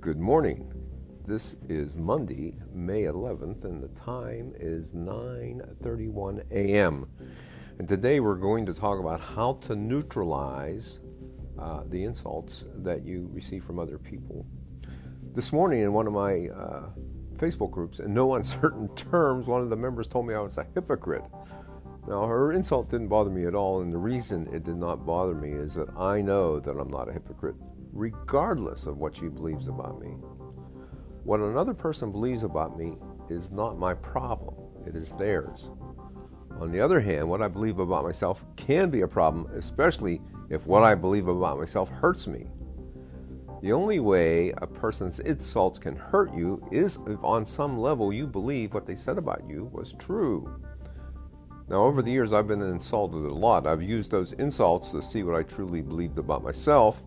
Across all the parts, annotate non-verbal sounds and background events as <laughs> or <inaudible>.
Good morning. This is Monday, May 11th, and the time is 9:31 a.m. And today we're going to talk about how to neutralize uh, the insults that you receive from other people. This morning, in one of my uh, Facebook groups, in no <laughs> uncertain terms, one of the members told me I was a hypocrite. Now, her insult didn't bother me at all, and the reason it did not bother me is that I know that I'm not a hypocrite regardless of what she believes about me. What another person believes about me is not my problem, it is theirs. On the other hand, what I believe about myself can be a problem, especially if what I believe about myself hurts me. The only way a person's insults can hurt you is if on some level you believe what they said about you was true. Now, over the years, I've been insulted a lot. I've used those insults to see what I truly believed about myself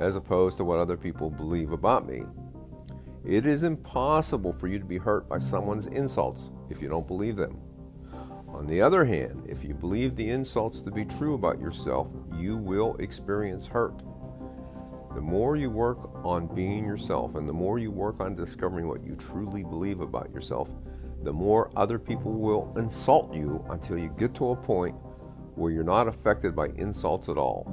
as opposed to what other people believe about me. It is impossible for you to be hurt by someone's insults if you don't believe them. On the other hand, if you believe the insults to be true about yourself, you will experience hurt. The more you work on being yourself and the more you work on discovering what you truly believe about yourself, the more other people will insult you until you get to a point where you're not affected by insults at all.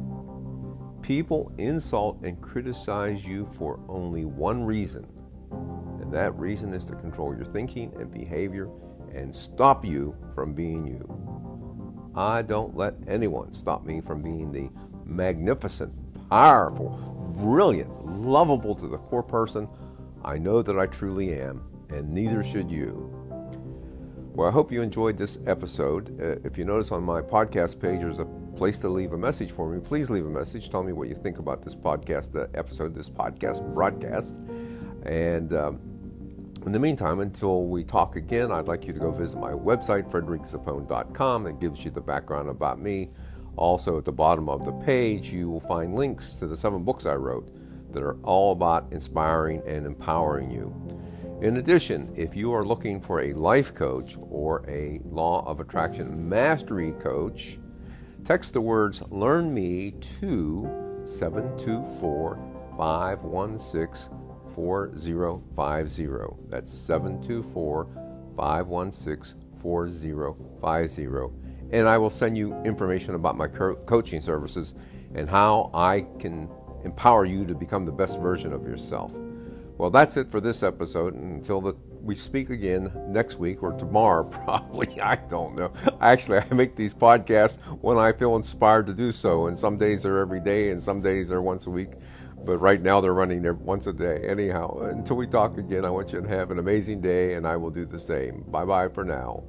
People insult and criticize you for only one reason, and that reason is to control your thinking and behavior and stop you from being you. I don't let anyone stop me from being the magnificent, powerful, brilliant, lovable to the core person I know that I truly am, and neither should you. Well, I hope you enjoyed this episode. Uh, if you notice on my podcast page, there's a place to leave a message for me. Please leave a message. Tell me what you think about this podcast the episode, this podcast broadcast. And um, in the meantime, until we talk again, I'd like you to go visit my website, frederickzappone.com. It gives you the background about me. Also, at the bottom of the page, you will find links to the seven books I wrote that are all about inspiring and empowering you. In addition, if you are looking for a life coach or a law of attraction mastery coach, text the words Learn Me to 724 516 4050. That's 724 516 4050. And I will send you information about my co- coaching services and how I can empower you to become the best version of yourself. Well, that's it for this episode. Until the, we speak again next week or tomorrow, <laughs> probably. I don't know. Actually, I make these podcasts when I feel inspired to do so. And some days they're every day, and some days they're once a week. But right now they're running once a day. Anyhow, until we talk again, I want you to have an amazing day, and I will do the same. Bye bye for now.